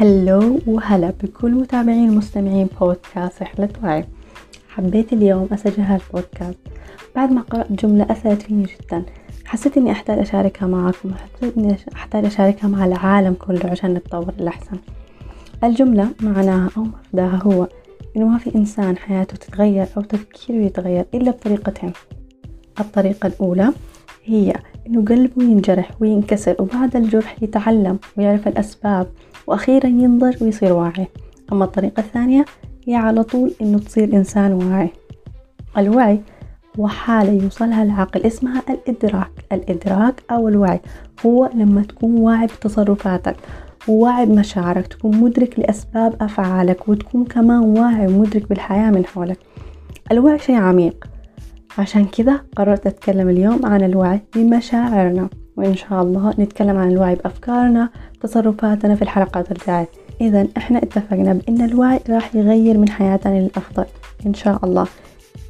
هلو وهلا بكل متابعين ومستمعين بودكاست رحلة وعي. حبيت اليوم أسجل هالبودكاست. بعد ما قرأت جملة أثرت فيني جدا. حسيت إني أحتاج أشاركها معكم حسيت إني أحتاج أشاركها مع العالم كله عشان نتطور للأحسن الجملة معناها أو مفداها هو إنه ما في إنسان حياته تتغير أو تفكيره يتغير إلا بطريقتين. الطريقة الأولى هي إنه قلبه ينجرح وينكسر وبعد الجرح يتعلم ويعرف الأسباب وأخيرا ينضج ويصير واعي. أما الطريقة الثانية هي على طول إنه تصير إنسان واعي. الوعي هو حالة يوصلها العقل اسمها الإدراك. الإدراك أو الوعي هو لما تكون واعي بتصرفاتك وواعي بمشاعرك تكون مدرك لأسباب أفعالك وتكون كمان واعي ومدرك بالحياة من حولك. الوعي شيء عميق. عشان كذا قررت أتكلم اليوم عن الوعي بمشاعرنا. وإن شاء الله نتكلم عن الوعي بأفكارنا تصرفاتنا في الحلقات الجاية. إذا إحنا اتفقنا بأن الوعي راح يغير من حياتنا للأفضل إن شاء الله.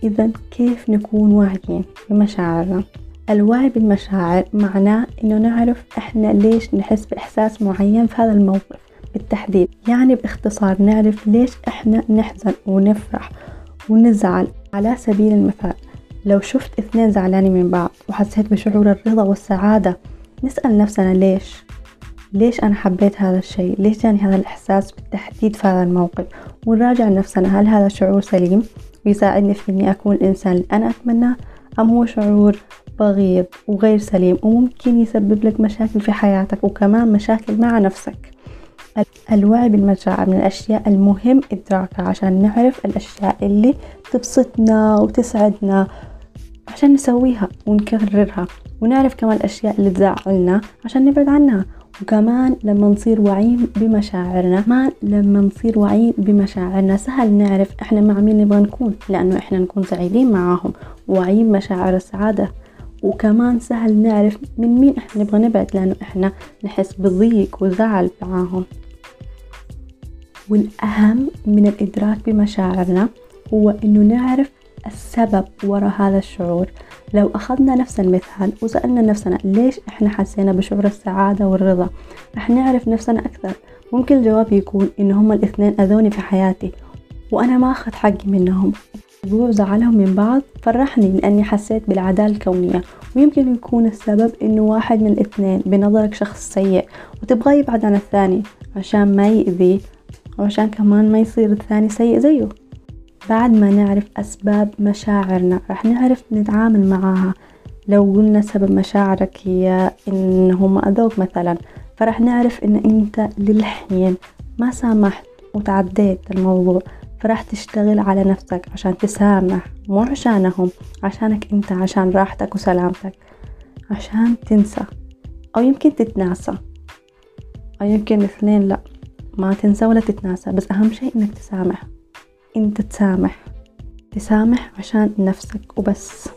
إذا كيف نكون واعيين بمشاعرنا؟ الوعي بالمشاعر معناه إنه نعرف إحنا ليش نحس بإحساس معين في هذا الموقف بالتحديد. يعني باختصار نعرف ليش إحنا نحزن ونفرح ونزعل على سبيل المثال. لو شفت اثنين زعلانين من بعض وحسيت بشعور الرضا والسعادة نسأل نفسنا ليش؟ ليش أنا حبيت هذا الشيء؟ ليش جاني هذا الإحساس بالتحديد في هذا الموقف؟ ونراجع نفسنا هل هذا شعور سليم؟ ويساعدني في إني أكون الإنسان اللي أنا أتمناه أم هو شعور بغيض وغير سليم وممكن يسبب لك مشاكل في حياتك وكمان مشاكل مع نفسك؟ الوعي بالمشاعر من الأشياء المهم إدراكها عشان نعرف الأشياء اللي تبسطنا وتسعدنا عشان نسويها ونكررها ونعرف كمان الأشياء اللي تزعلنا عشان نبعد عنها. وكمان لما نصير واعيين بمشاعرنا ما لما نصير واعيين بمشاعرنا سهل نعرف إحنا مع مين نبغى نكون لأنه إحنا نكون سعيدين معاهم واعيين بمشاعر السعادة. وكمان سهل نعرف من مين إحنا نبغى نبعد لأنه إحنا نحس بضيق وزعل معاهم. والأهم من الإدراك بمشاعرنا هو إنه نعرف السبب وراء هذا الشعور. لو أخذنا نفس المثال وسألنا نفسنا ليش إحنا حسينا بشعور السعادة والرضا رح نعرف نفسنا أكثر. ممكن الجواب يكون إن هما الاثنين أذوني في حياتي وأنا ما أخذ حقي منهم. موضوع زعلهم من بعض فرحني لأني حسيت بالعدالة الكونية ويمكن يكون السبب إنه واحد من الاثنين بنظرك شخص سيء وتبغى يبعد عن الثاني عشان ما يأذيه وعشان كمان ما يصير الثاني سيء زيه. بعد ما نعرف أسباب مشاعرنا رح نعرف نتعامل معاها. لو قلنا سبب مشاعرك هي إنهم أذوك مثلا فرح نعرف إن أنت للحين ما سامحت وتعديت الموضوع. فرح تشتغل على نفسك عشان تسامح مو عشانهم عشانك أنت عشان راحتك وسلامتك. عشان تنسى أو يمكن تتناسى. أو يمكن الاثنين لا ما تنسى ولا تتناسى بس أهم شيء إنك تسامح. انت تسامح تسامح عشان نفسك وبس.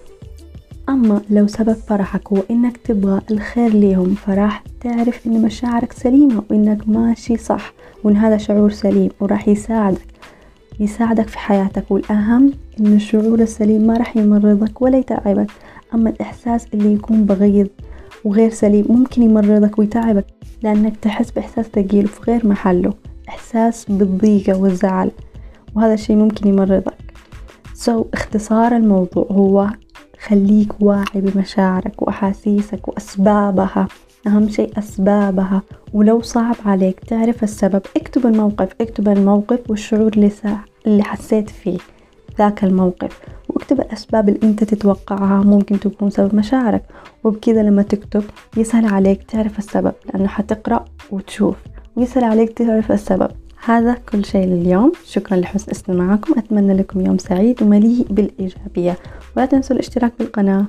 أما لو سبب فرحك هو إنك تبغى الخير ليهم فراح تعرف إن مشاعرك سليمة وإنك ماشي صح وإن هذا شعور سليم وراح يساعدك. يساعدك في حياتك والأهم إن الشعور السليم ما راح يمرضك ولا يتعبك. أما الإحساس اللي يكون بغيض وغير سليم ممكن يمرضك ويتعبك لأنك تحس بإحساس ثقيل في غير محله. إحساس بالضيقة والزعل. وهذا الشيء ممكن يمرضك. سو so, اختصار الموضوع هو خليك واعي بمشاعرك وأحاسيسك وأسبابها. أهم شيء أسبابها. ولو صعب عليك تعرف السبب اكتب الموقف اكتب الموقف والشعور اللي, سا... اللي حسيت فيه. ذاك الموقف. واكتب الأسباب اللي أنت تتوقعها ممكن تكون سبب مشاعرك. وبكذا لما تكتب يسهل عليك تعرف السبب لأنه حتقرأ وتشوف. ويسهل عليك تعرف السبب. هذا كل شيء لليوم. شكرا لحسن استماعكم. أتمنى لكم يوم سعيد ومليء بالإيجابية. ولا تنسوا الاشتراك بالقناة.